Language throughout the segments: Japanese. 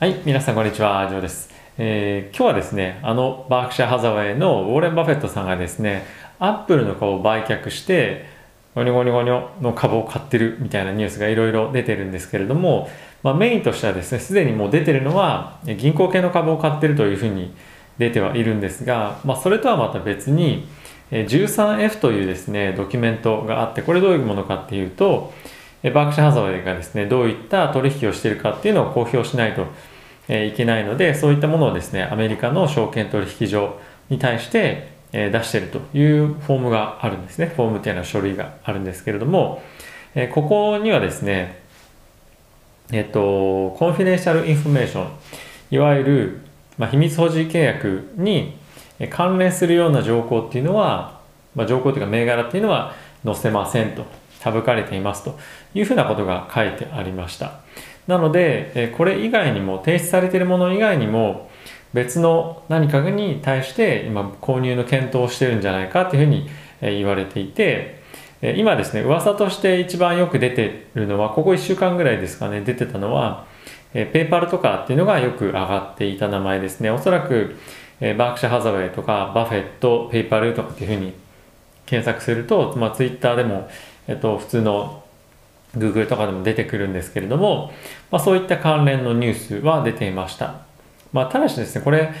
はい、皆さんこんにちは、ジョーです。えー今日はですね、あのバークシャーハザウェイのウォーレン・バフェットさんがですね、アップルの株を売却して、ゴニョゴニョゴニョの株を買ってるみたいなニュースがいろいろ出てるんですけれども、まあ、メインとしてはですね、すでにもう出てるのは、銀行系の株を買ってるというふうに出てはいるんですが、まあ、それとはまた別に、13F というですね、ドキュメントがあって、これどういうものかっていうと、バークシャーハザウェイがですね、どういった取引をしているかっていうのを公表しないといけないので、そういったものをですね、アメリカの証券取引所に対して、出しているというフォームがあるんですね。フォームっていうのは書類があるんですけれども、ここにはですね、えっと、 confidential information、いわゆる、まあ、秘密保持契約に関連するような条項っていうのは、まあ、条項というか銘柄っていうのは載せませんと、省かれていますというふうなことが書いてありました。なので、これ以外にも、提出されているもの以外にも、別の何かに対して今購入の検討をしてるんじゃないかっていうふうに言われていて、今ですね、噂として一番よく出てるのは、ここ1週間ぐらいですかね、出てたのは、ペーパルとかっていうのがよく上がっていた名前ですね。おそらく、バークシャハザウェイとか、バフェット、ペイパルとかっていうふうに検索すると、まあ、ツイッターでも、えっと、普通の Google とかでも出てくるんですけれども、まあ、そういった関連のニュースは出ていました。まあ、ただしですね、これ、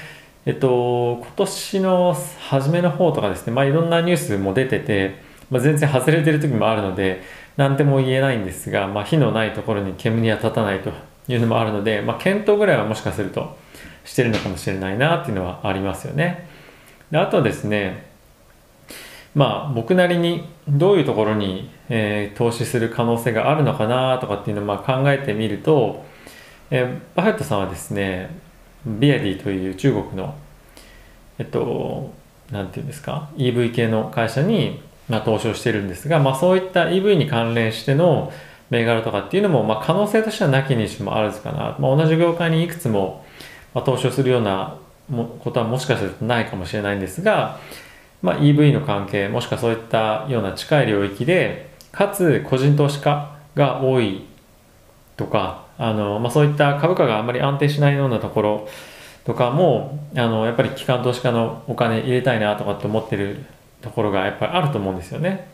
えっと、今年の初めの方とかですね、まあ、いろんなニュースも出てて、まあ、全然外れてる時もあるので、何とも言えないんですが、まあ、火のないところに煙は立たないというのもあるので、まあ、検討ぐらいはもしかするとしてるのかもしれないなっていうのはありますよね。であとですね、まあ僕なりにどういうところに、えー投資する可能性があるのかなとかっていうのをまあ考えてみると、えーバフェットさんはですねビアディという中国のえっとなんていうんですか EV 系の会社に、まあ、投資をしてるんですが、まあ、そういった EV に関連しての銘柄とかっていうのも、まあ、可能性としてはなきにしもあるかな、まあ、同じ業界にいくつも、まあ、投資をするようなことはもしかするとないかもしれないんですが、まあ、EV の関係もしくはそういったような近い領域でかつ個人投資家が多いとかあの、まあ、そういった株価があまり安定しないようなところとかもあのやっぱり機関投資家のお金入れたいなとかって思ってるところがやっぱりあると思うんですよね。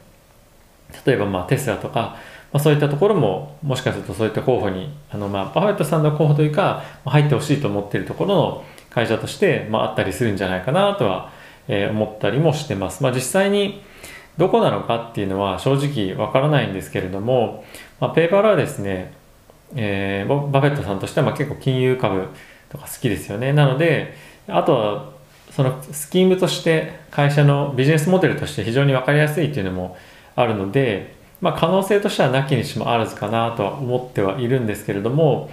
例えばまあテスラとか、まあ、そういったところももしかするとそういった候補にあのまあバフェットさんの候補というか入ってほしいと思っているところの会社としてまああったりするんじゃないかなとは、えー思ったりもしてます。まあ、実際にどこなのかっていうのは正直わからないんですけれども、まあ、ペーパーはですね、えーバフェットさんとしてはま結構金融株とか好きですよね。なのであとはそのスキームとして会社のビジネスモデルとして非常に分かりやすいっていうのもあるので、まあ、可能性としてはなきにしもあらずかなとは思ってはいるんですけれども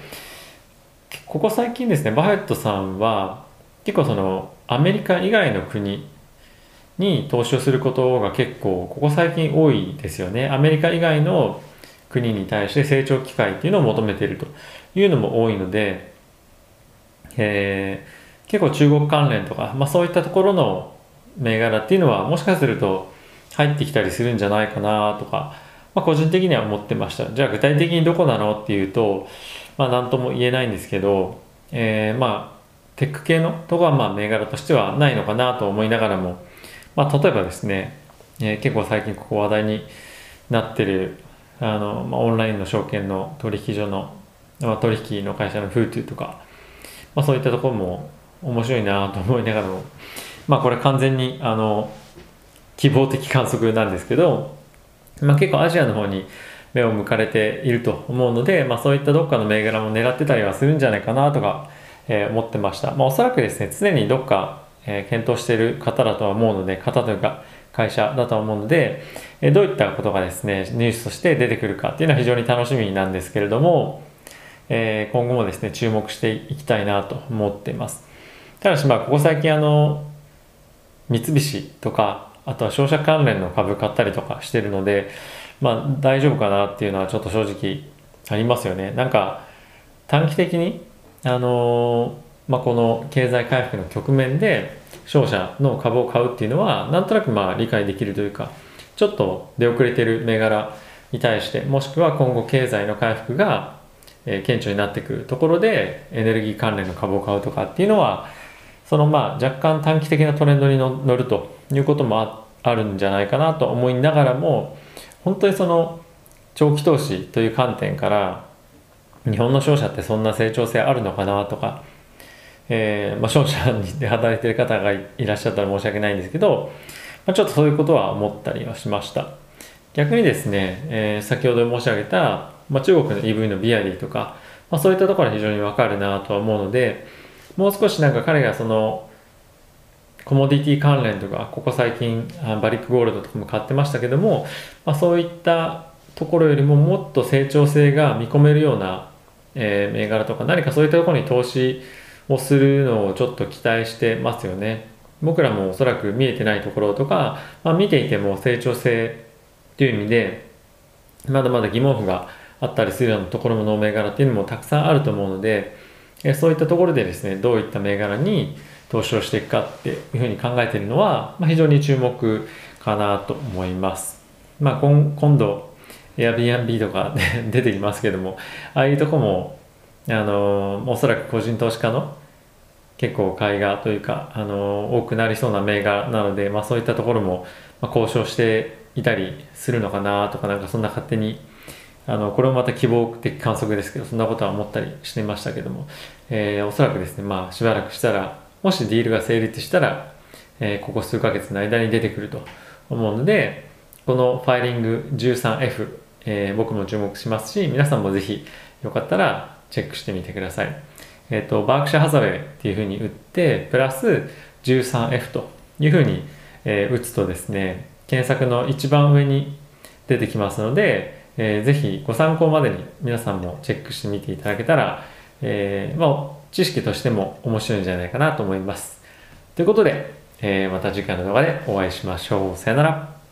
ここ最近ですねバフェットさんは結構そのアメリカ以外の国に投資をすることが結構ここ最近多いですよね。アメリカ以外の国に対して成長機会っていうのを求めているというのも多いので、えー結構中国関連とか、まあ、そういったところの銘柄っていうのはもしかすると入ってきたりするんじゃないかなとか、まあ、個人的には思ってました。じゃあ具体的にどこなのっていうと、まあ、何とも言えないんですけど、えーまあテック系のとこはまあ銘柄としてはないのかなと思いながらも、まあ、例えばですね、えー結構最近ここ話題になってるあの、まあ、オンラインの証券の取引所の、まあ、取引の会社のフートゥーとか、まあ、そういったところも面白いなと思いながらもまあこれ完全にあの希望的観測なんですけど、まあ、結構アジアの方に目を向かれていると思うので、まあ、そういったどっかの銘柄も狙ってたりはするんじゃないかなとか、えー思ってました、まあ、おそらくですね常にどっか、えー検討している方だとは思うので方というか会社だとは思うので、えーどういったことがですねニュースとして出てくるかっていうのは非常に楽しみなんですけれども、え今後もですね注目していきたいなと思っています。ただしまあここ最近あの三菱とかあとは商社関連の株買ったりとかしてるのでまあ大丈夫かなっていうのはちょっと正直ありますよね。なんか短期的にあのまあ、この経済回復の局面で商社の株を買うっていうのはなんとなくまあ理解できるというかちょっと出遅れてる銘柄に対してもしくは今後経済の回復がえ、顕著になってくるところでエネルギー関連の株を買うとかっていうのはそのまあ若干短期的なトレンドに乗るということもあるんじゃないかなと思いながらも本当にその長期投資という観点から日本の商社ってそんな成長性あるのかなとか、えーまあ、商社で働いてる方がいらっしゃったら申し訳ないんですけど、まあ、ちょっとそういうことは思ったりはしました。逆にですね、えー、先ほど申し上げた、まあ、中国の EV のビアディとか、まあ、そういったところは非常にわかるなとは思うのでもう少しなんか彼がそのコモディティ関連とかここ最近バリックゴールドとかも買ってましたけども、まあ、そういったところよりももっと成長性が見込めるような、えー、銘柄とか何かそういったところに投資をするのをちょっと期待してますよね僕らもおそらく見えてないところとか、まあ、見ていても成長性という意味でまだまだ疑問符があったりするようなところもの銘柄っていうのもたくさんあると思うのでえそういったところでですねどういった銘柄に投資をしていくかっていうふうに考えているのは、まあ、非常に注目かなと思います。まあ、今度 Airbnb とか 出てきますけどもああいうとこもあのおそらく個人投資家の結構買いがというかあの多くなりそうな銘柄なので、まあ、そういったところも、ま交渉していたりするのかなとかなんかそんな勝手にあのこれもまた希望的観測ですけどそんなことは思ったりしていましたけども、えー、おそらくですねまあしばらくしたらもしディールが成立したら、えー、ここ数ヶ月の間に出てくると思うのでこのファイリング 13F、えー、僕も注目しますし皆さんもぜひよかったらチェックしてみてくださいえっ、とバークシャーハザウェイっていうふうに打ってプラス 13F というふうに、え打つとですね検索の一番上に出てきますのでえー、ぜひご参考までに皆さんもチェックしてみていただけたら、えー、まあ、知識としても面白いんじゃないかなと思います。ということで、えー、また次回の動画でお会いしましょう。さよなら。